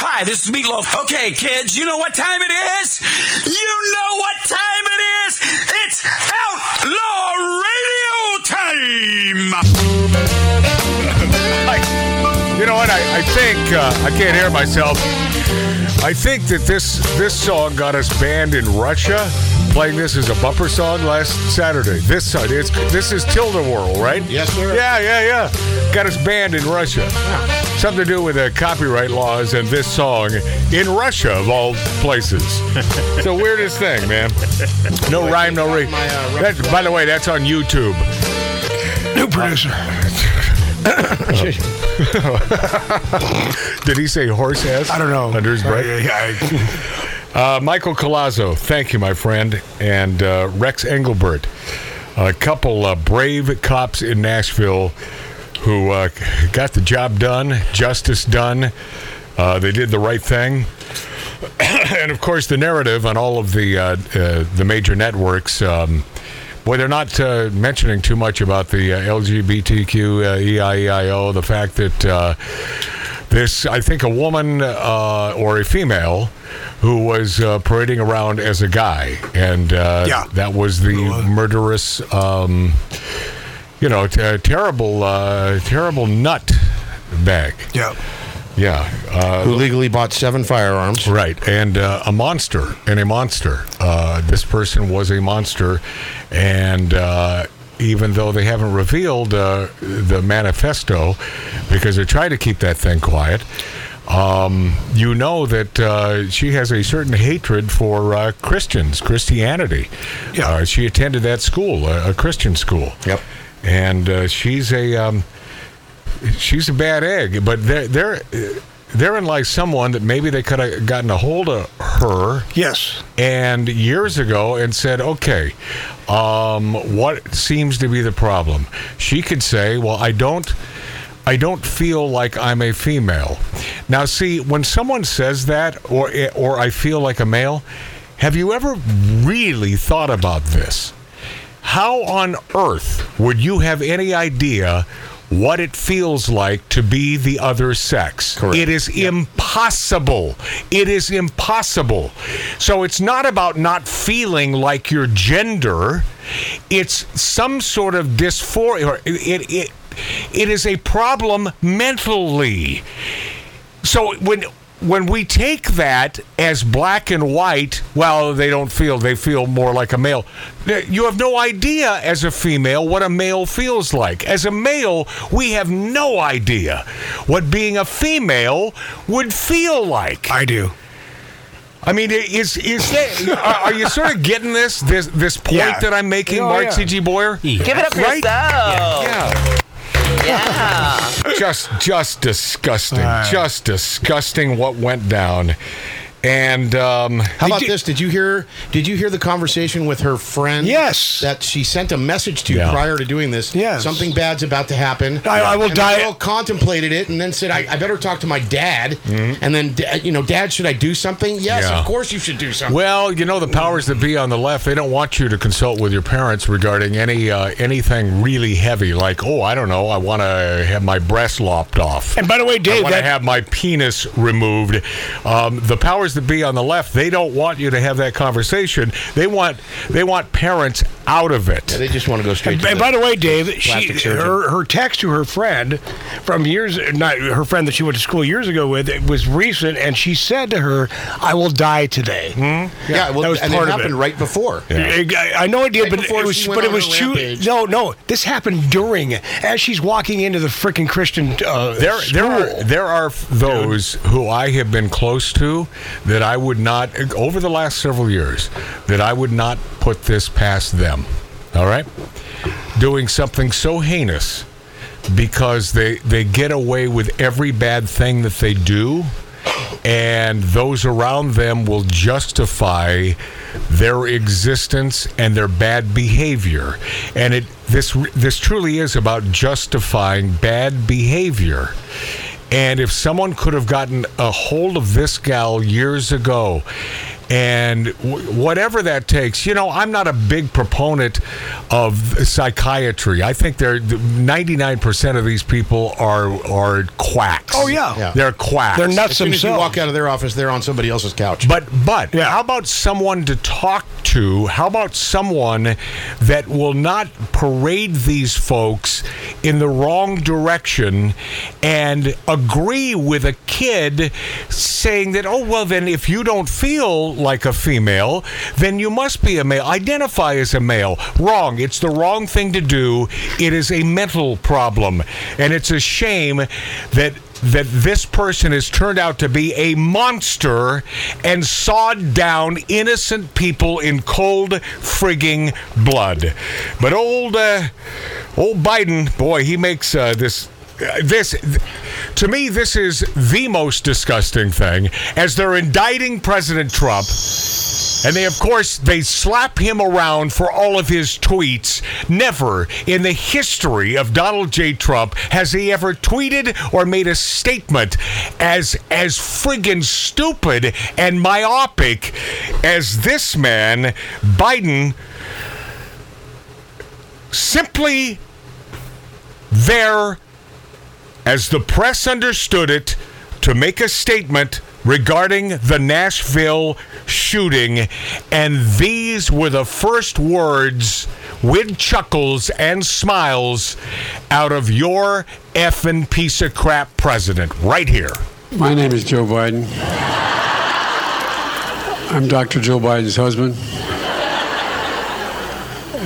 Hi, this is Meatloaf. Okay, kids, you know what time it is? You know what time it is? It's Outlaw Radio time! You know what? I, I think uh, I can't hear myself. I think that this this song got us banned in Russia. Playing this as a bumper song last Saturday. This song, it's this is Tilda Whirl, right? Yes, sir. Yeah, yeah, yeah. Got us banned in Russia. Yeah. Something to do with the copyright laws and this song in Russia of all places. it's the weirdest thing, man. No rhyme, no reason. Uh, That, by the way, that's on YouTube. New producer. Did he say horse ass? I don't know. Under his breath. Uh, Michael Collazo, thank you, my friend, and uh, Rex Engelbert, a couple brave cops in Nashville who uh, got the job done, justice done. Uh, they did the right thing, and of course, the narrative on all of the uh, the major networks. Um, Boy, they're not uh, mentioning too much about the uh, LGBTQ uh, EIEIO, the fact that this, I think, a woman uh, or a female who was uh, parading around as a guy, and uh, Yeah. that was the murderous, um, you know, t- terrible, uh, terrible nut bag. yeah. Yeah. Uh, Who legally bought seven firearms? Right, and uh, a monster, and a monster. Uh, this person was a monster, and uh, even though they haven't revealed uh, the manifesto, because they're trying to keep that thing quiet, um, you know that uh, she has a certain hatred for uh, Christians, Christianity. Yeah. Uh, she attended that school, a, a Christian school. Yep. And uh, she's a. Um, she's a bad egg, but they're they're therein lies someone that maybe they could have gotten a hold of her Yes. and years ago and said, okay, um, what seems to be the problem? She could say, well, I don't. I don't feel like I'm a female. Now, see, when someone says that, or or I feel like a male, have you ever really thought about this? How on earth would you have any idea what it feels like to be the other sex? Correct. It is impossible. It is impossible. So it's not about not feeling like your gender. It's some sort of dysphoria. It, it, it is a problem mentally. So when when we take that as black and white, well, they don't feel they feel more like a male. You have no idea as a female what a male feels like. As a male, we have no idea what being a female would feel like. I do. I mean, is is that, are, are you sort of getting this this this point Yeah. that I'm making, Oh, Mark yeah. C.G. Boyer? Give it up for Right? yourself. Yeah. Yeah. just just disgusting All right. just disgusting what went down and um How about you- this? Did you hear? Did you hear the conversation with her friend? Yes. That she sent a message to Yeah. prior to doing this. Yes. Something bad's about to happen. I- I will and die- The girl contemplated it and then said, "I, I better talk to my dad." Mm-hmm. And then, you know, Dad, should I do something? Yes, Yeah. of course you should do something. well you know the powers that be on the left they don't want you to consult with your parents regarding any uh, anything really heavy like oh i don't know i want to have my breast lopped off And by the way, Dave, I want to have my penis removed. Um, the powers that be on the left, they don't want you to have that conversation. They want they want parents out of it. they just want to go straight. and, to and the- by the way, Dave, she her, her text to her friend from years, not her friend that she went to school years ago with, it was recent, and she said to her, "I will die today." yeah, well, that was and part it happened it. right before. I, I know it did, Right but it was but it was too. No, no, this happened during as she's walking into the freaking Christian. Uh, There, there are there are those who I have been close to that I would not over the last several years that I would not put this past them. All right, doing something so heinous because they they get away with every bad thing that they do, and those around them will justify their existence and their bad behavior. And it this this truly is about justifying bad behavior. And if someone could have gotten a hold of this gal years ago and w- whatever that takes. You know, I'm not a big proponent of psychiatry. I think they're 99% of these people are are quacks. Oh, yeah. Yeah. they're quacks. They're nuts As soon as you themselves. walk out of their office, they're on somebody else's couch. But but Yeah. how about someone to talk to? How about someone that will not parade these folks in the wrong direction and agree with a kid saying that oh well then if you don't feel like a female then you must be a male. Identify as a male. Wrong. It's the wrong thing to do. It is a mental problem and it's a shame that that this person has turned out to be a monster and sawed down innocent people in cold frigging blood. But old uh, old Biden, boy, he makes uh, this. This, to me, this is the most disgusting thing. As they're indicting President Trump, and they, of course, they slap him around for all of his tweets. Never in the history of Donald J. Trump has he ever tweeted or made a statement as as friggin' stupid and myopic as this man, Biden, simply there as the press understood it, to make a statement regarding the Nashville shooting. And these were the first words with chuckles and smiles out of your effing piece of crap president right here. My name is Joe Biden. I'm Dr. Joe Biden's husband.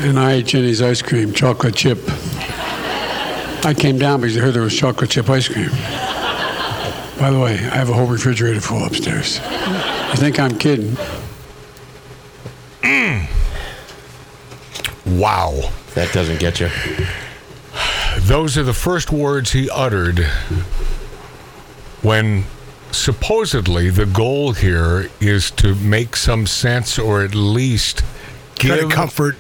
And I ate Jenny's ice cream, chocolate chip. I came down because I heard there was chocolate chip ice cream. By the way, I have a whole refrigerator full upstairs. You think I'm kidding? Mm. Wow. that doesn't get you. Those are the first words he uttered when supposedly the goal here is to make some sense or at least Try to give comfort.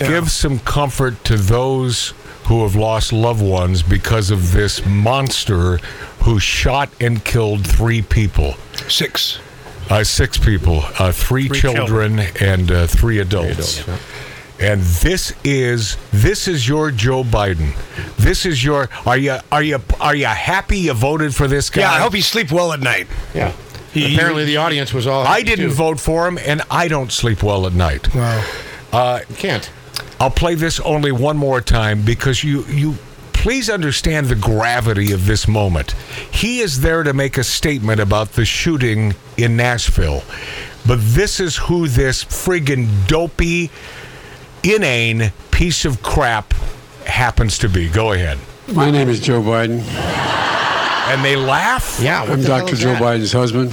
Yeah. give some comfort to those who have lost loved ones because of this monster who shot and killed three people. Six. Uh, six people, uh, three, Three children, and uh, three adults. adults, And this is this is your Joe Biden. This is your. Are you are you are you happy you voted for this guy? Yeah, I hope you sleep well at night. Yeah. He- Apparently, the audience was all. I didn't too. vote for him, and I don't sleep well at night. Wow. You can't. I'll play this only one more time because you you please understand the gravity of this moment. He is there to make a statement about the shooting in Nashville. But this is who this friggin' dopey, inane piece of crap happens to be. Go ahead. My name is Joe Biden. And they laugh? Yeah. I'm Dr. Joe that? Biden's husband.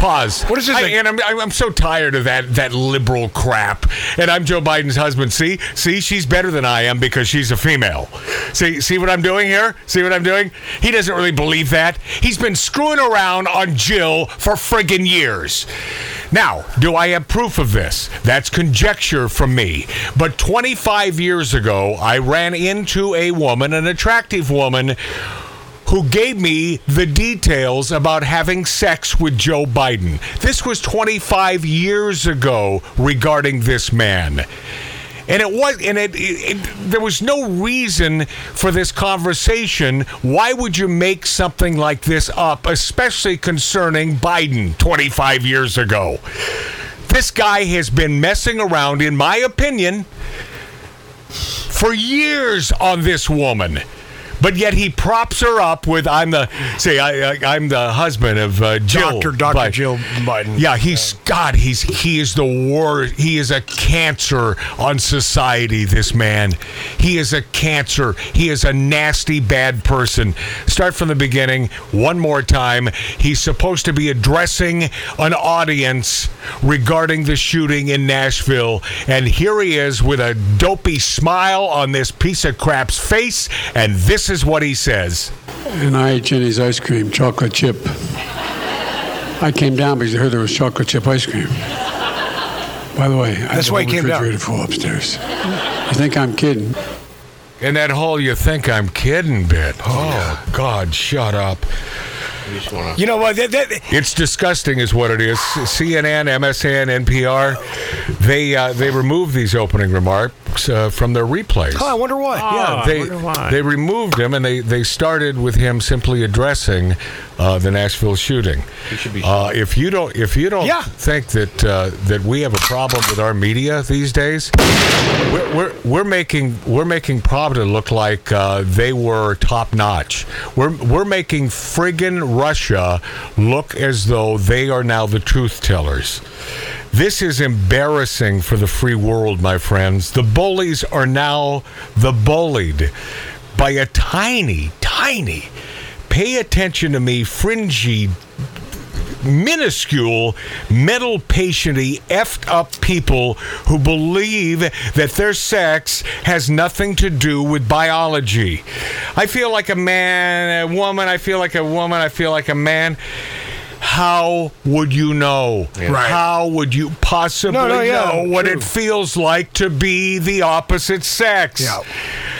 Pause. What is this, I, and I'm, I'm so tired of that that liberal crap. And I'm Joe Biden's husband. See, see, she's better than I am because she's a female. See, see what I'm doing here? See what I'm doing? He doesn't really believe that. He's been screwing around on Jill for friggin' years. Now, do I have proof of this? That's conjecture from me. But 25 years ago, I ran into a woman, an attractive woman who gave me the details about having sex with Joe Biden. This was 25 years ago regarding this man. And it was, and it, it, it- there was no reason for this conversation. Why would you make something like this up, especially concerning Biden 25 years ago? This guy has been messing around, in my opinion, for years on this woman. But yet he props her up with I'm the say I, I'm the husband of uh, Jill Dr. Dr. Biden." Jill Biden. Yeah, he's God. He's he is the war. He is a cancer on society. This man, he is a cancer. He is a nasty, bad person. Start from the beginning one more time. He's supposed to be addressing an audience regarding the shooting in Nashville, and here he is with a dopey smile on this piece of crap's face, and this is what he says. And I ate Jenny's ice cream, chocolate chip. I came down because I heard there was chocolate chip ice cream. By the way, I That's have why a came down. refrigerator full upstairs. You think I'm kidding? In that whole you think I'm kidding bit. Oh, God, shut up. You You know what? That, that, It's disgusting, is what it is. CNN, MSN, NPR, they uh, they removed these opening remarks uh, from their replays. oh, I wonder why. yeah, they why. they removed him and they, they started with him simply addressing uh, the Nashville shooting. should be uh, if you don't if you don't Yeah. think that uh, that we have a problem with our media these days, we're, we're, we're making we're making Pravda look like uh, they were top notch. We're we're making friggin' Russia look as though they are now the truth tellers. This is embarrassing for the free world, my friends. The bullies are now the bullied by a tiny, tiny, pay attention to me, fringy, minuscule, mental patienty, effed up people who believe that their sex has nothing to do with biology. I feel like a man, a woman, I feel like a woman, I feel like a man. How would you know? Right. How would you possibly No, no, yeah, know what true. it feels like to be the opposite sex? Yeah.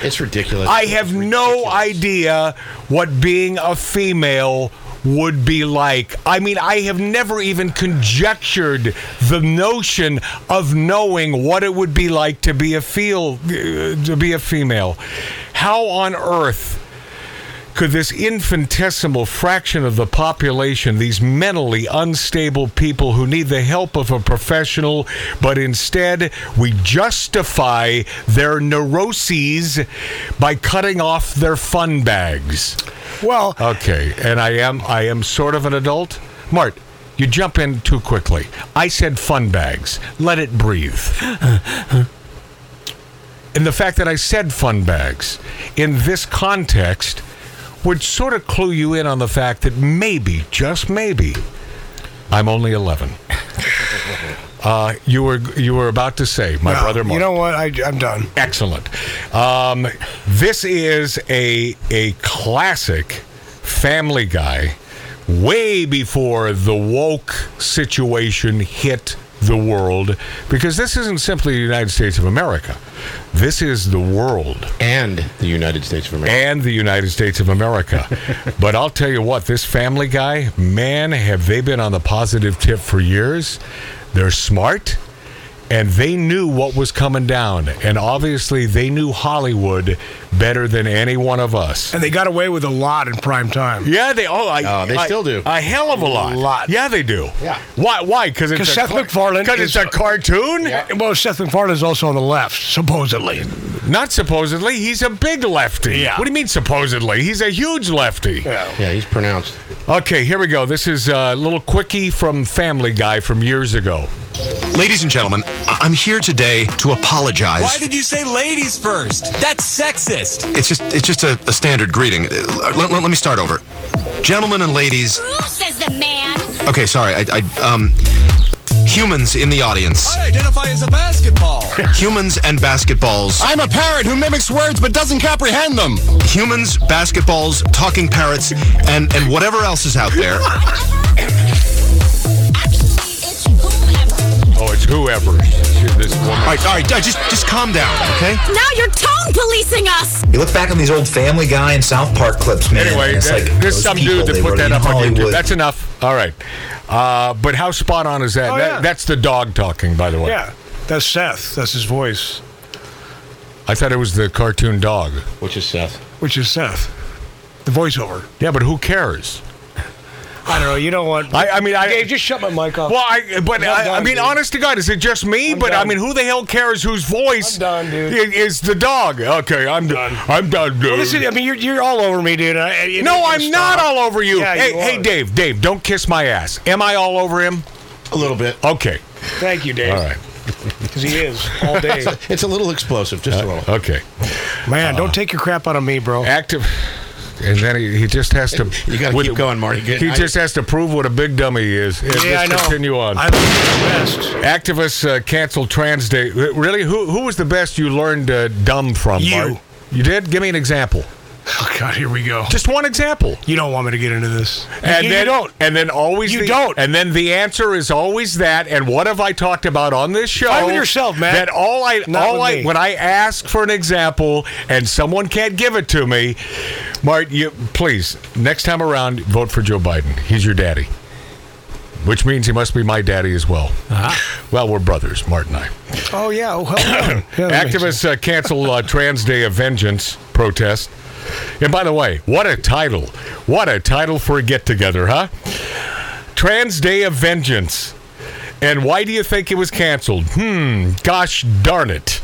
It's ridiculous. I have It's no idea what being a female would be like. I mean, I have never even conjectured the notion of knowing what it would be like to be a feel uh, to be a female. How on earth could this infinitesimal fraction of the population, these mentally unstable people who need the help of a professional, but instead we justify their neuroses by cutting off their fun bags? Well, Okay, and I am I am sort of an adult. Mart, you jump in too quickly. I said fun bags. Let it breathe. and the fact that I said fun bags in this context would sort of clue you in on the fact that maybe, just maybe, I'm only 11. Uh, you were you were about to say, my no, brother Mark. you know what? I, I'm done. Excellent. Um, this is a a classic Family Guy, way before the woke situation hit the world, because this isn't simply the United States of America. This is the world and the United States of America. and the United States of America. but I'll tell you what, this Family Guy, man, have they been on the positive tip for years. They're smart. And they knew what was coming down. And obviously, they knew Hollywood better than any one of us. And they got away with a lot in prime time. Yeah, they oh, I, Oh, they I- still do. a hell of a lot. A lot. Yeah, they do. Yeah. Why? Why? Because it's 'Cause a Seth MacFarlane Because it's a cartoon. Well, Seth MacFarlane is also on the left, supposedly. Not supposedly. He's a big lefty. Yeah. What do you mean supposedly? He's a huge lefty. Yeah. Yeah, he's pronounced. Okay, here we go. This is a little quickie from Family Guy from years ago. Ladies and gentlemen, I- I'm here today to apologize. Why did you say ladies first? That's sexist. It's just it's just a, a standard greeting. Uh, Let, let- let me start over. Gentlemen and ladies. Who says the man. Okay, sorry. I, I um humans in the audience. I identify as a basketball. Humans and basketballs. I'm a parrot who mimics words but doesn't comprehend them. Humans, basketballs, talking parrots, and and whatever else is out there. it's whoever. This woman. All right, all right. Just just calm down, okay? Now you're tone policing us. You look back on these old Family Guy and South Park clips, man. Anyway, it's that- like there's some people, dude that put that up on YouTube. That's enough. All right. Uh, but how spot on is that? Oh, That- yeah. That's the dog talking, by the way. Yeah. That's Seth. That's his voice, I thought it was the cartoon dog. Which is Seth. which is Seth. The voiceover. Yeah, but who cares? I don't know. You know what? I, I mean, I. Dave, just shut my mic off. well, I, but I'm I, I mean, dude. honest to God, is it just me? I'm but I mean, who the hell cares whose voice I'm done, dude. i- is the dog? Okay, I'm done. I'm done, dude. Listen, I mean, you're, you're all over me, dude. I, you no, I'm not all over you. Yeah, hey, you hey. Dave, Dave, don't kiss my ass. Am I all over him? A little bit. Okay. Thank you, Dave. All right. Because he is all day. It's a little explosive, just a uh, little. Okay. Man, uh, don't take your crap out of me, bro. Active. And then he, he just has to. You gotta keep going, Marty. Good He night. just has to prove what a big dummy he is. And Yeah, I know. Continue on. I it's the best. Activists uh, canceled Trans Day. Really? Who who was the best you learned uh, dumb from? You. Bart? You did? Give me an example. Oh God, here we go. Just one example. You don't want me to get into this. And you, then, you don't. And then always You the- don't. And then the answer is always that. And what have I talked about on this show? With yourself, man. That all I Not all I me. when I ask for an example and someone can't give it to me, Mart, you please next time around vote for Joe Biden. He's your daddy. Which means he must be my daddy as well. Well, we're brothers, Mart and I. Oh yeah. Oh, hell yeah. Yeah, that makes sense. Activists uh, cancel uh, Trans Day of Vengeance protest. And by the way, what a title. What a title for a get together, huh? Trans Day of Vengeance. And why do you think it was canceled? Hmm, gosh darn it.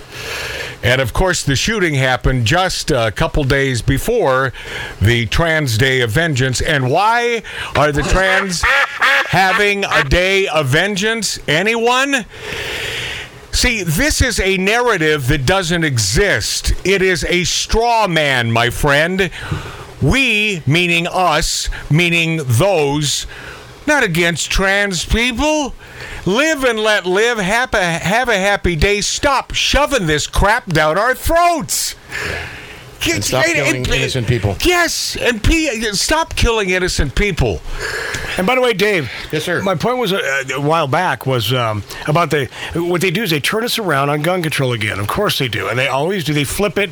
And of course, the shooting happened just a couple days before the Trans Day of Vengeance. And why are the trans having a day of vengeance? Anyone? See, this is a narrative that doesn't exist. It is a straw man, my friend. We, meaning us, meaning those, not against trans people. Live and let live. Have a, have a happy day. Stop shoving this crap down our throats. And stop killing innocent people. Yes, and P- stop killing innocent people. And by the way, Dave. Yes, sir. My point was uh, a while back was um, about the what they do is they turn us around on gun control again. Of course they do, and they always do. They flip it.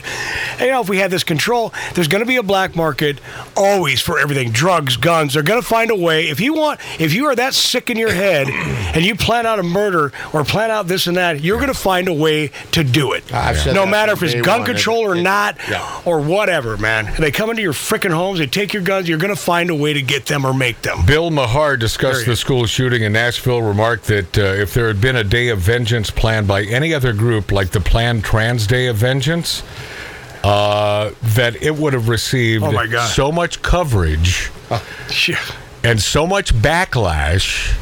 And, you know, if we had this control, there's going to be a black market always for everything: drugs, guns. They're going to find a way. If you want, if you are that sick in your head and you plan out a murder or plan out this and that, you're going to find a way to do it. I've said no that matter if it's gun one. It- control or it- not, yeah. Or whatever, man. They come into your freaking homes. They take your guns. You're going to find a way to get them or make them. Bill Maher discussed the school shooting in Nashville, remarked that uh, if there had been a day of vengeance planned by any other group, like the planned Trans Day of Vengeance, uh, that it would have received Oh, my God. so much coverage and so much backlash.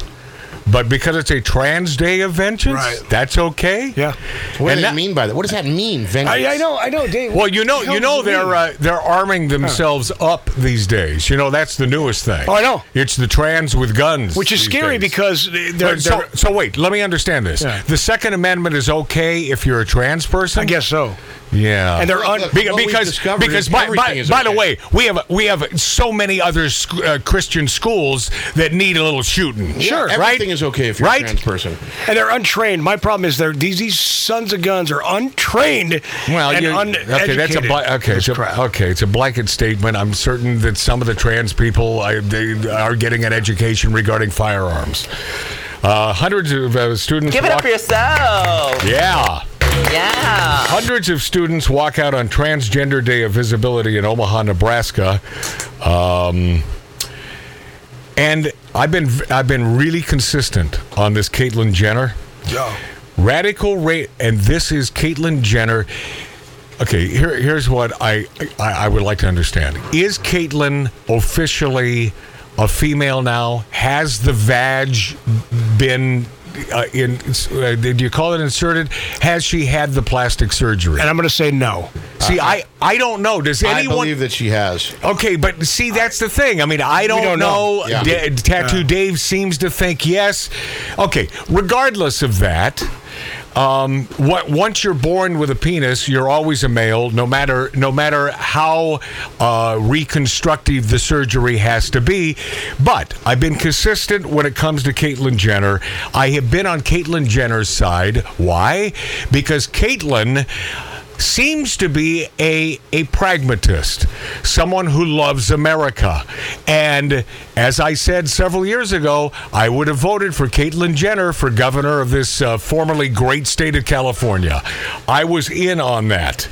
But because it's a Trans Day of Vengeance, Right. that's okay. Yeah. What And do they that- mean by that? What does that mean? Vengeance. I, I know, I know, Dave. Well, you know, you know they're uh, they're arming themselves up these days. You know that's the newest thing. Oh, I know. It's the trans with guns, which is scary days. because they're, But so, they're so wait, let me understand this. Yeah. The Second Amendment is okay if you're a trans person. I guess so. Yeah. And they're un- Look, Be- because because is by, by, everything is by the way, we have we have so many other sc- uh, Christian schools that need a little shooting. Sure, right? everything is okay if you're right? a trans person. and they're untrained. My problem is they're these these sons of guns are untrained. Well, and you, okay, that's a uneducated. bla- okay. It's a, okay, it's a blanket statement. I'm certain that some of the trans people I, they are getting an education regarding firearms. Uh, hundreds of uh, students. Give it up for yourself. Yeah. Yeah. Hundreds of students walk out on Transgender Day of Visibility in Omaha, Nebraska. Um, and I've been I've been really consistent on this Caitlyn Jenner. Yeah. Radical rate, and this is Caitlyn Jenner. Okay, here, here's what I, I I would like to understand: Is Caitlyn officially a female now? Has the vag been uh, in? Uh, did you call it inserted? Has she had the plastic surgery? And I'm going to say no. See, I I don't know. Does I anyone? believe that she has. Okay, but see, that's the thing. I mean, I don't, don't know. know. Yeah. Da- Tattoo Dave seems to think yes. Okay, regardless of that, um, what, once you're born with a penis, you're always a male, no matter no matter how uh, reconstructive the surgery has to be. But I've been consistent when it comes to Caitlyn Jenner. I have been on Caitlyn Jenner's side. Why? Because Caitlyn seems to be a a pragmatist, someone who loves America. And as I said several years ago, I would have voted for Caitlyn Jenner for governor of this uh, formerly great state of California. I was in on that.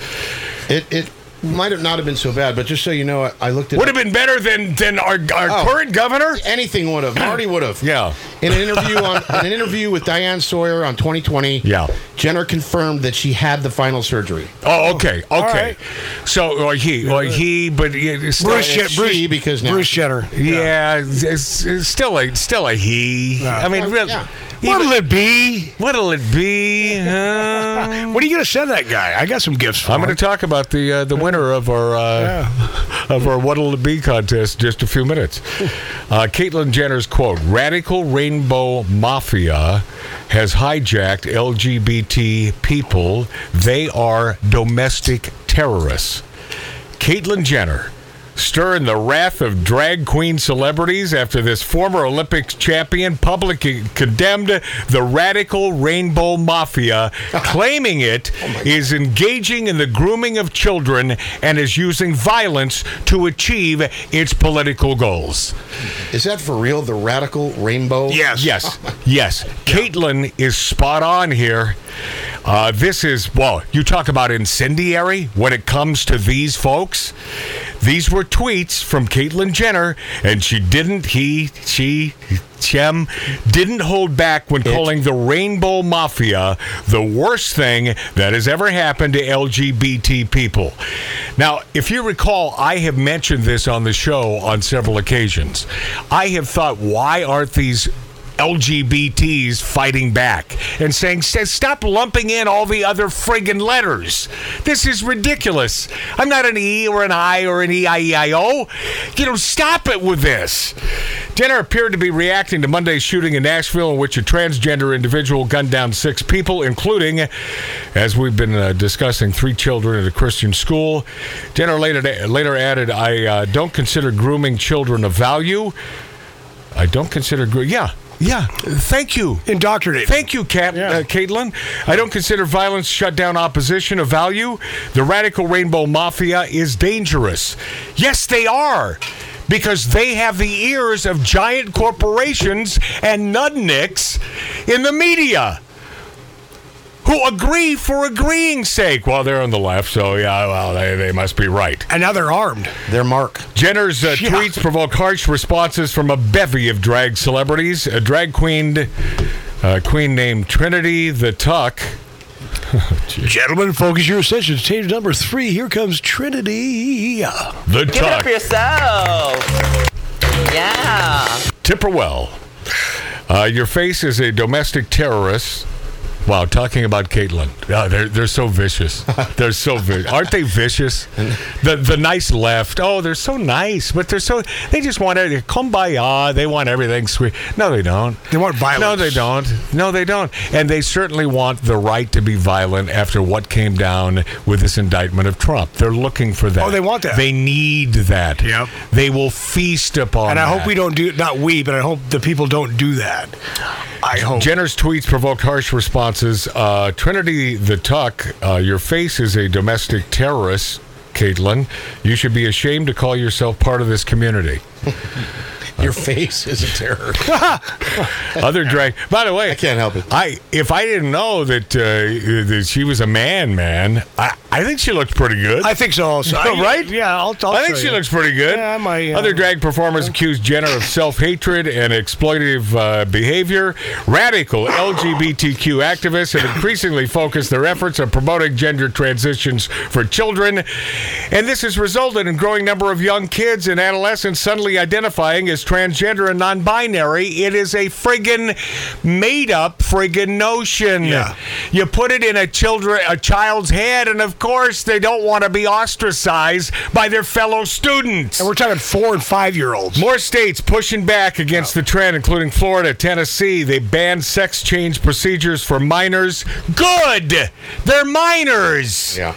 It it might have not have been so bad, but just so you know, I, I looked at it. Would have been better than than our, our Oh. current governor. anything would have. Marty would have. Yeah. In an interview on in an interview with Diane Sawyer on 2020, Yeah. Jenner confirmed that she had the final surgery. Oh, okay, okay. right. So, or he, or he, but it's still, Bruce, it's Je- Bruce, she because now- Bruce Jenner. yeah, it's, it's still a still a he. I mean, really, Yeah. What'll it be? what'll it be? huh? What are you going to send that guy? I got some gifts for I'm him. going to talk about the uh, the winner of our uh, of our What'll It Be contest in just a few minutes. Uh, Caitlyn Jenner's quote: "Radical rainbow mafia has hijacked LGBT people. They are domestic terrorists." Caitlyn Jenner stirring the wrath of drag queen celebrities after this former Olympics champion publicly condemned the radical rainbow mafia, claiming it oh is engaging in the grooming of children and is using violence to achieve its political goals. Is that for real? The radical rainbow? Yes. Yes, yes. Caitlyn is spot on here. Uh, this is, well, you talk about incendiary when it comes to these folks. These were tweets from Caitlyn Jenner, and she didn't, he, she, Chem, didn't hold back when calling the Rainbow Mafia the worst thing that has ever happened to LGBT people. Now, if you recall, I have mentioned this on the show on several occasions. I have thought, why aren't these LGBTs fighting back and saying, stop lumping in all the other friggin' letters. This is ridiculous. I'm not an E or an I or an E I E I O. You know, stop it with this. Jenner appeared to be reacting to Monday's shooting in Nashville, in which a transgender individual gunned down six people, including, as we've been uh, discussing, three children at a Christian school. Jenner later, later added, I uh, don't consider grooming children of value. I don't consider, gro- yeah, yeah, thank you. Indoctrinated. Thank you, Cap, uh, Caitlyn. I don't consider violence, shut down opposition of value. The radical rainbow mafia is dangerous. Yes, they are. Because they have the ears of giant corporations and nudnicks in the media who agree for agreeing's sake. Well, they're on the left, so yeah, well, they, they must be right. And now they're armed. They're Mark. Jenner's uh, Yeah. tweets provoke harsh responses from a bevy of drag celebrities. A drag queen, uh, queen named Trinity the Tuck. Gentlemen, focus your attention. Stage number three. Here comes Trinity. The Give it up for yourself. Yeah. Tipperwell. Uh, your face is a domestic terrorist. Wow, talking about Caitlyn. Oh, they're they're so vicious. They're so vicious. Aren't they vicious? The the nice left. Oh, they're so nice, but they're so they just want it. Kumbaya. Ah, they want everything sweet. No, they don't. They want violence. No, they don't. No, they don't. And they certainly want the right to be violent after what came down with this indictment of Trump. They're looking for that. Oh, they want that. They need that. Yep. They will feast upon. And I hope we don't do not we, but I hope the people don't do that. I hope. Jenner's tweets provoked harsh Uh, Trinity the Tuck, uh, your face is a domestic terrorist, Caitlyn. You should be ashamed to call yourself part of this community. Your face is a terror. Other drag. By the way, I can't help it. I if I didn't know that, uh, that she was a man, man, I, I think she looks pretty good. I think so. Also, I- right? Yeah, I'll. I'll I think show she you. looks pretty good. Yeah, I might, uh, Other drag performers accused Jenner of self hatred and exploitative uh, behavior. Radical LGBTQ activists have increasingly focused their efforts on promoting gender transitions for children. And this has resulted in a growing number of young kids and adolescents suddenly identifying as transgender and non binary. It is a friggin' made up friggin' notion. Yeah. You put it in a children a child's head, and of course they don't want to be ostracized by their fellow students. And we're talking four and five year olds. More states pushing back against the trend, including Florida, Tennessee. They banned sex change procedures for minors. Good! They're minors! Yeah.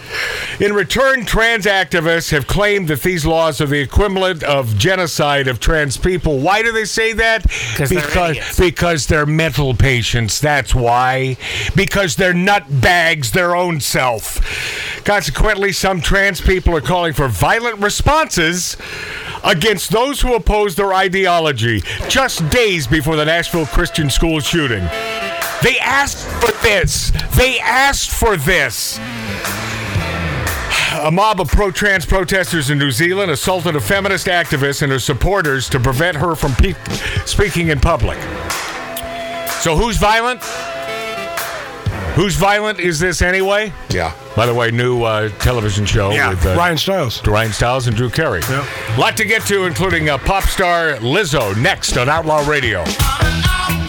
In return, trans activists have claimed that these laws are the equivalent of genocide of trans people. Why do they say that? 'Cause they're because idiots. because they're mental patients. That's why. Because they're nut bags their own self. Consequently, some trans people are calling for violent responses against those who oppose their ideology. Just days before the Nashville Christian school shooting, they asked for this. They asked for this. A mob of pro trans protesters in New Zealand assaulted a feminist activist and her supporters to prevent her from pe- speaking in public. So, who's violent? Who's violent is this anyway? Yeah. By the way, new uh, television show Yeah, with uh, Ryan Stiles. Ryan Stiles and Drew Carey. Yeah. lot to get to, including uh, pop star Lizzo next on Outlaw Radio. I